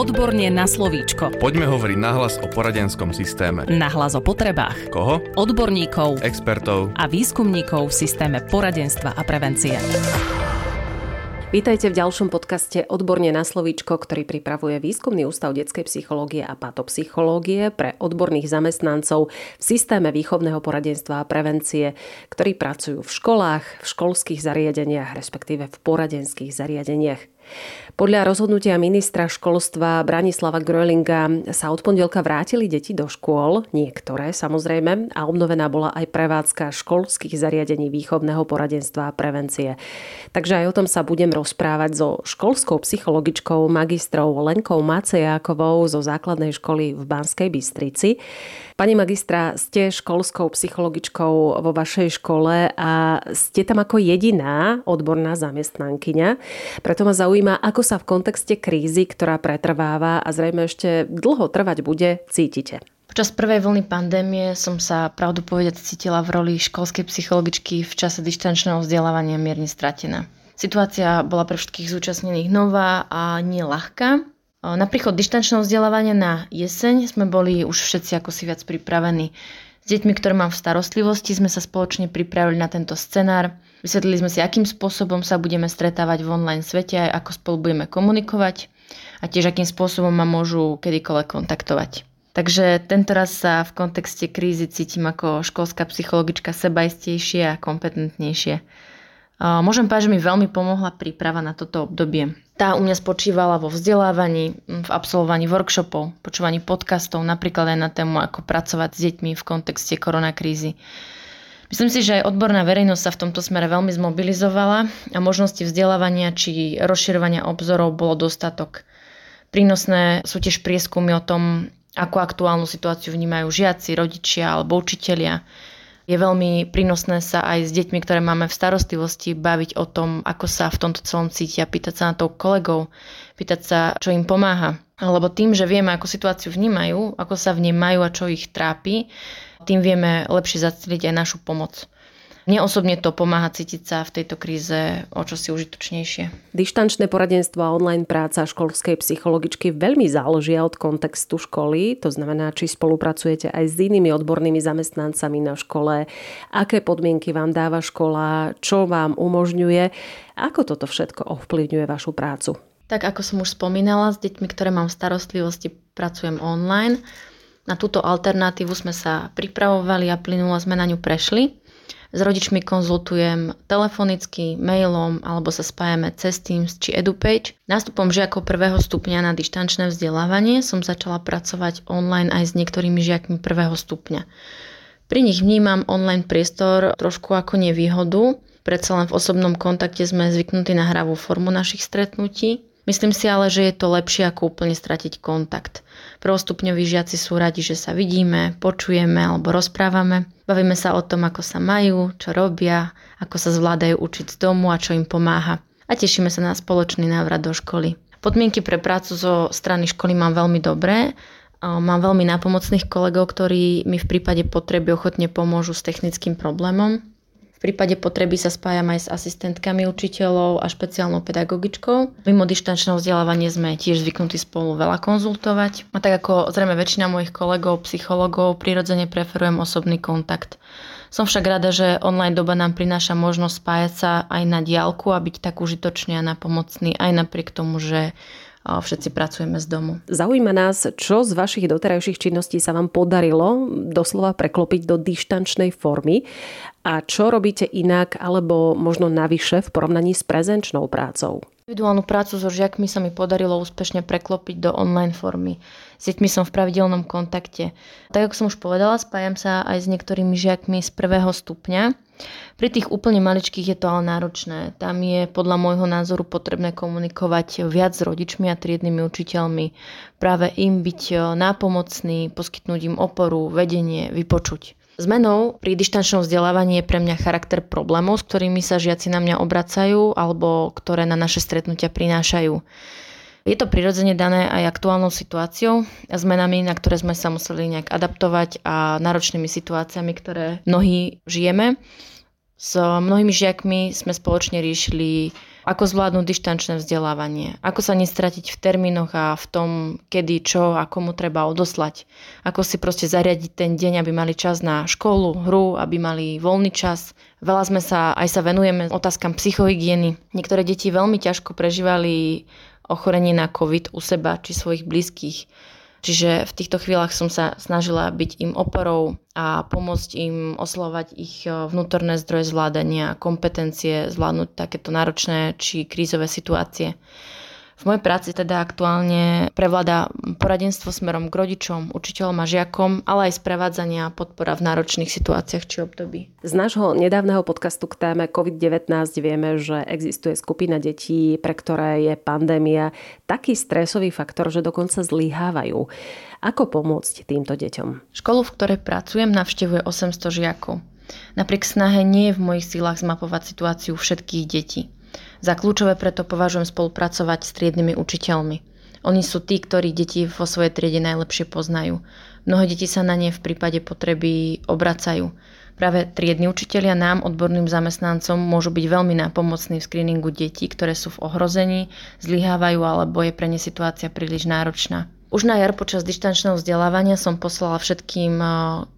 Odborne na slovíčko. Poďme hovoriť nahlas o poradenskom systéme. Nahlas o potrebách. Koho? Odborníkov Expertov. a výskumníkov v systéme poradenstva a prevencie. Vítajte v ďalšom podcaste Odborne na slovíčko, ktorý pripravuje Výskumný ústav detskej psychológie a patopsychológie pre odborných zamestnancov v systéme výchovného poradenstva a prevencie, ktorí pracujú v školách, v školských zariadeniach, respektíve v poradenských zariadeniach. Podľa rozhodnutia ministra školstva Branislava Grölinga sa od pondelka vrátili deti do škôl, niektoré samozrejme, a obnovená bola aj prevádzka školských zariadení výchovného poradenstva a prevencie. Takže aj o tom sa budem rozprávať so školskou psychologičkou magistrou Lenkou Macejákovou zo základnej školy v Banskej Bystrici. Pani magistra, ste školskou psychologičkou vo vašej škole a ste tam ako jediná odborná zamestnankyňa. Preto ma zaujíma, ako sa v kontexte krízy, ktorá pretrváva a zrejme ešte dlho trvať bude, cítite. Počas prvej vlny pandémie som sa pravdu povedať cítila v roli školskej psychologičky v čase dištančného vzdelávania mierne stratená. Situácia bola pre všetkých zúčastnených nová a nie ľahká, na príchod dištančného vzdelávania na jeseň sme boli už všetci ako si viac pripravení. S deťmi, ktoré mám v starostlivosti, sme sa spoločne pripravili na tento scenár. Vysvetlili sme si, akým spôsobom sa budeme stretávať v online svete, aj ako spolu budeme komunikovať a tiež akým spôsobom ma môžu kedykoľvek kontaktovať. Takže tento raz sa v kontexte krízy cítim ako školská psychologička sebaistejšie a kompetentnejšie. Môžem povedať, že mi veľmi pomohla príprava na toto obdobie. Tá u mňa spočívala vo vzdelávaní, v absolvovaní workshopov, počúvaní podcastov, napríklad aj na tému, ako pracovať s deťmi v kontexte koronakrízy. Myslím si, že aj odborná verejnosť sa v tomto smere veľmi zmobilizovala a možnosti vzdelávania či rozširovania obzorov bolo dostatok. Prínosné sú tiež prieskumy o tom, ako aktuálnu situáciu vnímajú žiaci, rodičia alebo učitelia je veľmi prínosné sa aj s deťmi, ktoré máme v starostlivosti, baviť o tom, ako sa v tomto celom cítia, pýtať sa na to kolegov, pýtať sa, čo im pomáha. Lebo tým, že vieme, ako situáciu vnímajú, ako sa vnímajú a čo ich trápi, tým vieme lepšie zaceliť aj našu pomoc. Mne osobne to pomáha cítiť sa v tejto kríze o čosi užitočnejšie. Dištančné poradenstvo a online práca školskej psychologičky veľmi záležia od kontextu školy, to znamená, či spolupracujete aj s inými odbornými zamestnancami na škole, aké podmienky vám dáva škola, čo vám umožňuje, ako toto všetko ovplyvňuje vašu prácu. Tak ako som už spomínala, s deťmi, ktoré mám v starostlivosti, pracujem online. Na túto alternatívu sme sa pripravovali a plynule sme na ňu prešli. S rodičmi konzultujem telefonicky, mailom alebo sa spájame cez Teams či EduPage. Nástupom žiakov prvého stupňa na dištančné vzdelávanie som začala pracovať online aj s niektorými žiakmi prvého stupňa. Pri nich vnímam online priestor trošku ako nevýhodu, predsa len v osobnom kontakte sme zvyknutí na hravú formu našich stretnutí. Myslím si ale, že je to lepšie ako úplne stratiť kontakt. Prvostupňoví žiaci sú radi, že sa vidíme, počujeme alebo rozprávame. Bavíme sa o tom, ako sa majú, čo robia, ako sa zvládajú učiť z domu a čo im pomáha. A tešíme sa na spoločný návrat do školy. Podmienky pre prácu zo strany školy mám veľmi dobré. Mám veľmi nápomocných kolegov, ktorí mi v prípade potreby ochotne pomôžu s technickým problémom. V prípade potreby sa spájam aj s asistentkami učiteľov a špeciálnou pedagogičkou. Mimo dištančného vzdelávania sme tiež zvyknutí spolu veľa konzultovať. A tak ako zrejme väčšina mojich kolegov, psychologov, prirodzene preferujem osobný kontakt. Som však rada, že online doba nám prináša možnosť spájať sa aj na diálku a byť tak užitočný a napomocný aj napriek tomu, že všetci pracujeme z domu. Zaujíma nás, čo z vašich doterajších činností sa vám podarilo doslova preklopiť do dištančnej formy a čo robíte inak alebo možno navyše v porovnaní s prezenčnou prácou. Individuálnu prácu so žiakmi sa mi podarilo úspešne preklopiť do online formy. S deťmi som v pravidelnom kontakte. Tak ako som už povedala, spájam sa aj s niektorými žiakmi z prvého stupňa. Pri tých úplne maličkých je to ale náročné. Tam je podľa môjho názoru potrebné komunikovať viac s rodičmi a triednymi učiteľmi. Práve im byť nápomocný, poskytnúť im oporu, vedenie, vypočuť. Zmenou pri dištančnom vzdelávaní je pre mňa charakter problémov, s ktorými sa žiaci na mňa obracajú alebo ktoré na naše stretnutia prinášajú. Je to prirodzene dané aj aktuálnou situáciou a zmenami, na ktoré sme sa museli nejak adaptovať a náročnými situáciami, ktoré mnohí žijeme. S mnohými žiakmi sme spoločne riešili, ako zvládnuť dištančné vzdelávanie, ako sa nestratiť v termínoch a v tom, kedy, čo a komu treba odoslať, ako si proste zariadiť ten deň, aby mali čas na školu, hru, aby mali voľný čas. Veľa sme sa, aj sa venujeme otázkam psychohygieny. Niektoré deti veľmi ťažko prežívali ochorenie na COVID u seba či svojich blízkych Čiže v týchto chvíľach som sa snažila byť im oporou a pomôcť im oslovať ich e, vnútorné zdroje zvládania, kompetencie zvládnuť takéto náročné či krízové situácie. V mojej práci teda aktuálne prevláda poradenstvo smerom k rodičom, učiteľom a žiakom, ale aj sprevádzania a podpora v náročných situáciách či období. Z nášho nedávneho podcastu k téme COVID-19 vieme, že existuje skupina detí, pre ktoré je pandémia taký stresový faktor, že dokonca zlyhávajú. Ako pomôcť týmto deťom? Školu, v ktorej pracujem, navštevuje 800 žiakov. Napriek snahe nie je v mojich silách zmapovať situáciu všetkých detí. Za kľúčové preto považujem spolupracovať s triednymi učiteľmi. Oni sú tí, ktorí deti vo svojej triede najlepšie poznajú. Mnoho detí sa na ne v prípade potreby obracajú. Práve triedni učitelia nám, odborným zamestnancom, môžu byť veľmi nápomocní v screeningu detí, ktoré sú v ohrození, zlyhávajú alebo je pre ne situácia príliš náročná. Už na jar počas dištančného vzdelávania som poslala všetkým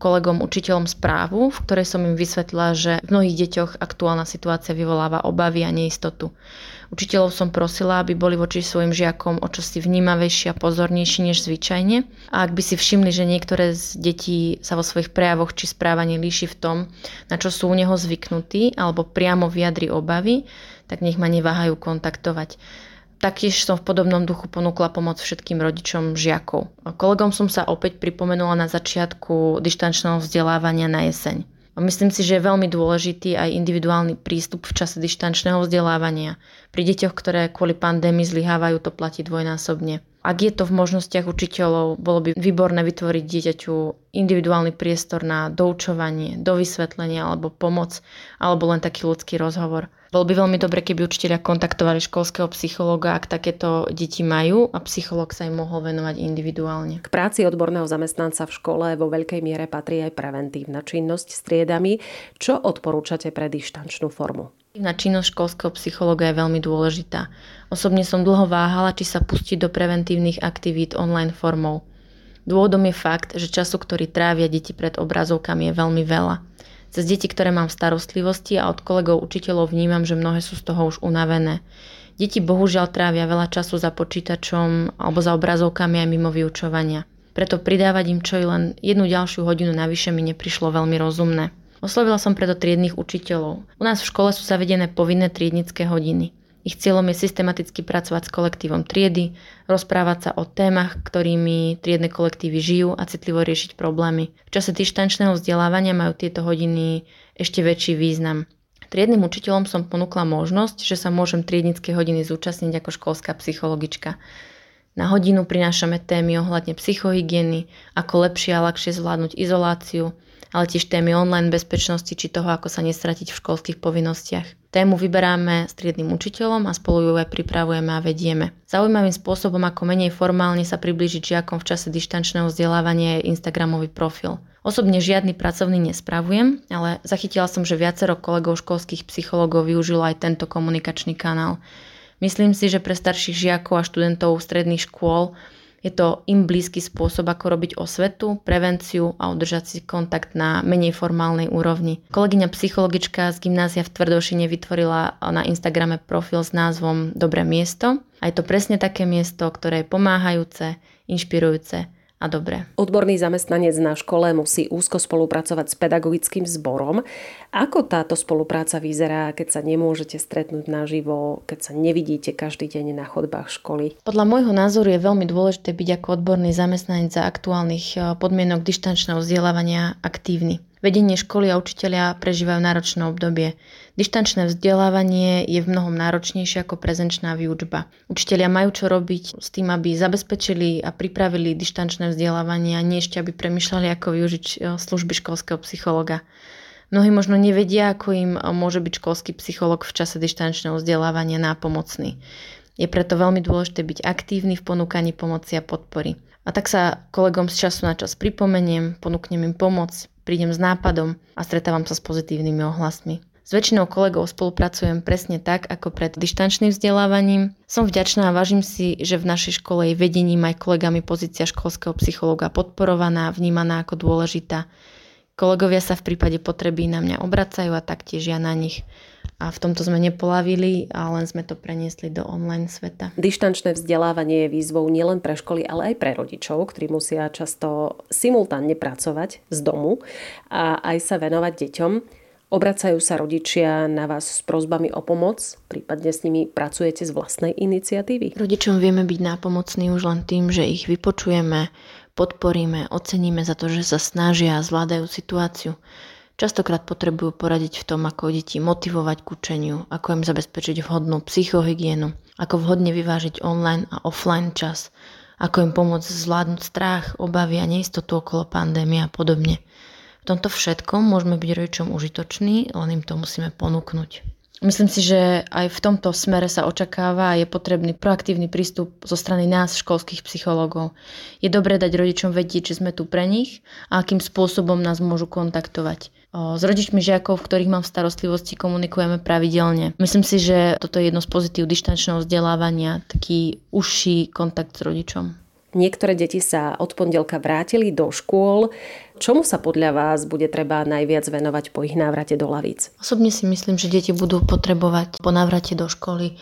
kolegom učiteľom správu, v ktorej som im vysvetlila, že v mnohých deťoch aktuálna situácia vyvoláva obavy a neistotu. Učiteľov som prosila, aby boli voči svojim žiakom o čosi vnímavejší a pozornejší než zvyčajne. A ak by si všimli, že niektoré z detí sa vo svojich prejavoch či správaní líši v tom, na čo sú u neho zvyknutí, alebo priamo vyjadri obavy, tak nech ma neváhajú kontaktovať. Taktiež som v podobnom duchu ponúkla pomoc všetkým rodičom žiakov. Kolegom som sa opäť pripomenula na začiatku dištančného vzdelávania na jeseň. Myslím si, že je veľmi dôležitý aj individuálny prístup v čase dištančného vzdelávania. Pri deťoch, ktoré kvôli pandémii zlyhávajú, to platí dvojnásobne. Ak je to v možnostiach učiteľov, bolo by výborné vytvoriť dieťaťu individuálny priestor na doučovanie, dovysvetlenie alebo pomoc, alebo len taký ľudský rozhovor. Bolo by veľmi dobre, keby učiteľia kontaktovali školského psychológa, ak takéto deti majú a psychológ sa im mohol venovať individuálne. K práci odborného zamestnanca v škole vo veľkej miere patrí aj preventívna činnosť s triedami. Čo odporúčate pre dištančnú formu? Na činnosť školského psychológa je veľmi dôležitá. Osobne som dlho váhala, či sa pustiť do preventívnych aktivít online formou. Dôvodom je fakt, že času, ktorý trávia deti pred obrazovkami je veľmi veľa. Cez deti, ktoré mám v starostlivosti a od kolegov učiteľov vnímam, že mnohé sú z toho už unavené. Deti bohužiaľ trávia veľa času za počítačom alebo za obrazovkami aj mimo vyučovania. Preto pridávať im čo i len jednu ďalšiu hodinu navyše mi neprišlo veľmi rozumné. Oslovila som preto triednych učiteľov. U nás v škole sú zavedené povinné triednické hodiny. Ich cieľom je systematicky pracovať s kolektívom triedy, rozprávať sa o témach, ktorými triedne kolektívy žijú a citlivo riešiť problémy. V čase dištančného vzdelávania majú tieto hodiny ešte väčší význam. Triednym učiteľom som ponúkla možnosť, že sa môžem triednické hodiny zúčastniť ako školská psychologička. Na hodinu prinášame témy ohľadne psychohygieny, ako lepšie a ľahšie zvládnuť izoláciu, ale tiež témy online bezpečnosti či toho, ako sa nestratiť v školských povinnostiach. Tému vyberáme s triednym učiteľom a spolu ju aj pripravujeme a vedieme. Zaujímavým spôsobom, ako menej formálne sa priblížiť žiakom v čase dištančného vzdelávania je Instagramový profil. Osobne žiadny pracovný nespravujem, ale zachytila som, že viacero kolegov školských psychológov využilo aj tento komunikačný kanál. Myslím si, že pre starších žiakov a študentov stredných škôl je to im blízky spôsob, ako robiť osvetu, prevenciu a udržať si kontakt na menej formálnej úrovni. Kolegyňa psychologička z gymnázia v Tvrdošine vytvorila na Instagrame profil s názvom Dobré miesto. A je to presne také miesto, ktoré je pomáhajúce, inšpirujúce a dobre. Odborný zamestnanec na škole musí úzko spolupracovať s pedagogickým zborom. Ako táto spolupráca vyzerá, keď sa nemôžete stretnúť naživo, keď sa nevidíte každý deň na chodbách školy? Podľa môjho názoru je veľmi dôležité byť ako odborný zamestnanec za aktuálnych eh, podmienok dištančného vzdelávania aktívny. Vedenie školy a učiteľia prežívajú náročné obdobie. Dištančné vzdelávanie je v mnohom náročnejšie ako prezenčná výučba. Učiteľia majú čo robiť s tým, aby zabezpečili a pripravili dištančné vzdelávanie a nie ešte, aby premyšľali, ako využiť e, služby školského psychologa. Mnohí možno nevedia, ako im môže byť školský psycholog v čase dištančného vzdelávania nápomocný. Je preto veľmi dôležité byť aktívny v ponúkaní pomoci a podpory. A tak sa kolegom z času na čas pripomeniem, ponúknem im pomoc, prídem s nápadom a stretávam sa s pozitívnymi ohlasmi. S väčšinou kolegov spolupracujem presne tak, ako pred dištančným vzdelávaním. Som vďačná a vážim si, že v našej škole je vedením aj kolegami pozícia školského psychológa podporovaná, vnímaná ako dôležitá. Kolegovia sa v prípade potreby na mňa obracajú a taktiež ja na nich. A v tomto sme nepolavili a len sme to preniesli do online sveta. Dištančné vzdelávanie je výzvou nielen pre školy, ale aj pre rodičov, ktorí musia často simultánne pracovať z domu a aj sa venovať deťom. Obracajú sa rodičia na vás s prozbami o pomoc, prípadne s nimi pracujete z vlastnej iniciatívy? Rodičom vieme byť nápomocní už len tým, že ich vypočujeme, podporíme, oceníme za to, že sa snažia a zvládajú situáciu. Častokrát potrebujú poradiť v tom, ako deti motivovať k učeniu, ako im zabezpečiť vhodnú psychohygienu, ako vhodne vyvážiť online a offline čas, ako im pomôcť zvládnuť strach, obavy a neistotu okolo pandémie a podobne. V tomto všetkom môžeme byť rodičom užitoční, len im to musíme ponúknuť. Myslím si, že aj v tomto smere sa očakáva a je potrebný proaktívny prístup zo strany nás, školských psychológov. Je dobré dať rodičom vedieť, že sme tu pre nich a akým spôsobom nás môžu kontaktovať. S rodičmi žiakov, v ktorých mám v starostlivosti, komunikujeme pravidelne. Myslím si, že toto je jedno z pozitív dištančného vzdelávania, taký užší kontakt s rodičom. Niektoré deti sa od pondelka vrátili do škôl. Čomu sa podľa vás bude treba najviac venovať po ich návrate do lavíc? Osobne si myslím, že deti budú potrebovať po návrate do školy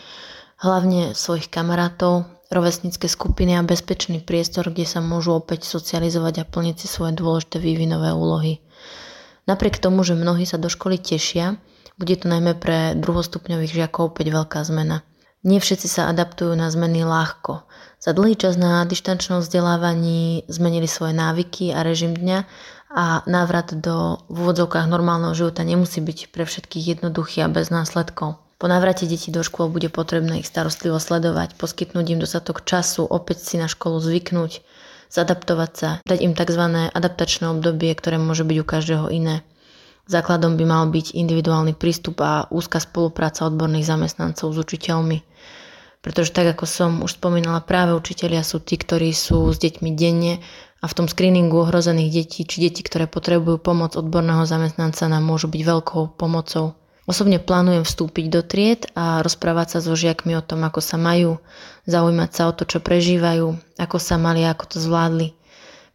hlavne svojich kamarátov, rovesnícke skupiny a bezpečný priestor, kde sa môžu opäť socializovať a plniť si svoje dôležité vývinové úlohy. Napriek tomu, že mnohí sa do školy tešia, bude to najmä pre druhostupňových žiakov opäť veľká zmena. Nie všetci sa adaptujú na zmeny ľahko. Za dlhý čas na dištančnom vzdelávaní zmenili svoje návyky a režim dňa a návrat do v normálneho života nemusí byť pre všetkých jednoduchý a bez následkov. Po návrate detí do škôl bude potrebné ich starostlivo sledovať, poskytnúť im dostatok času, opäť si na školu zvyknúť, zadaptovať sa, dať im tzv. adaptačné obdobie, ktoré môže byť u každého iné. Základom by mal byť individuálny prístup a úzka spolupráca odborných zamestnancov s učiteľmi. Pretože tak ako som už spomínala, práve učitelia sú tí, ktorí sú s deťmi denne a v tom screeningu ohrozených detí či detí, ktoré potrebujú pomoc odborného zamestnanca nám môžu byť veľkou pomocou. Osobne plánujem vstúpiť do tried a rozprávať sa so žiakmi o tom, ako sa majú, zaujímať sa o to, čo prežívajú, ako sa mali ako to zvládli,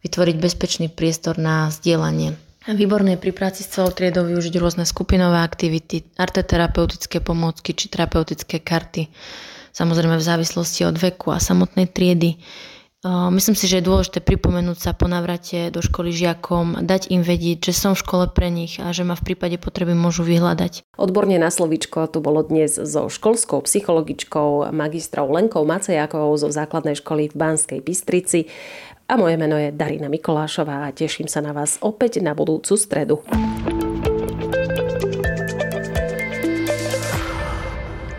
vytvoriť bezpečný priestor na zdieľanie. Výborné pri práci s celou triedou využiť rôzne skupinové aktivity, arteterapeutické pomôcky či terapeutické karty, samozrejme v závislosti od veku a samotnej triedy. Myslím si, že je dôležité pripomenúť sa po navrate do školy žiakom, dať im vedieť, že som v škole pre nich a že ma v prípade potreby môžu vyhľadať. Odborne na slovičko tu bolo dnes so školskou psychologičkou magistrou Lenkou Macejákovou zo základnej školy v Banskej Bystrici. A moje meno je Darina Mikolášová a teším sa na vás opäť na budúcu stredu.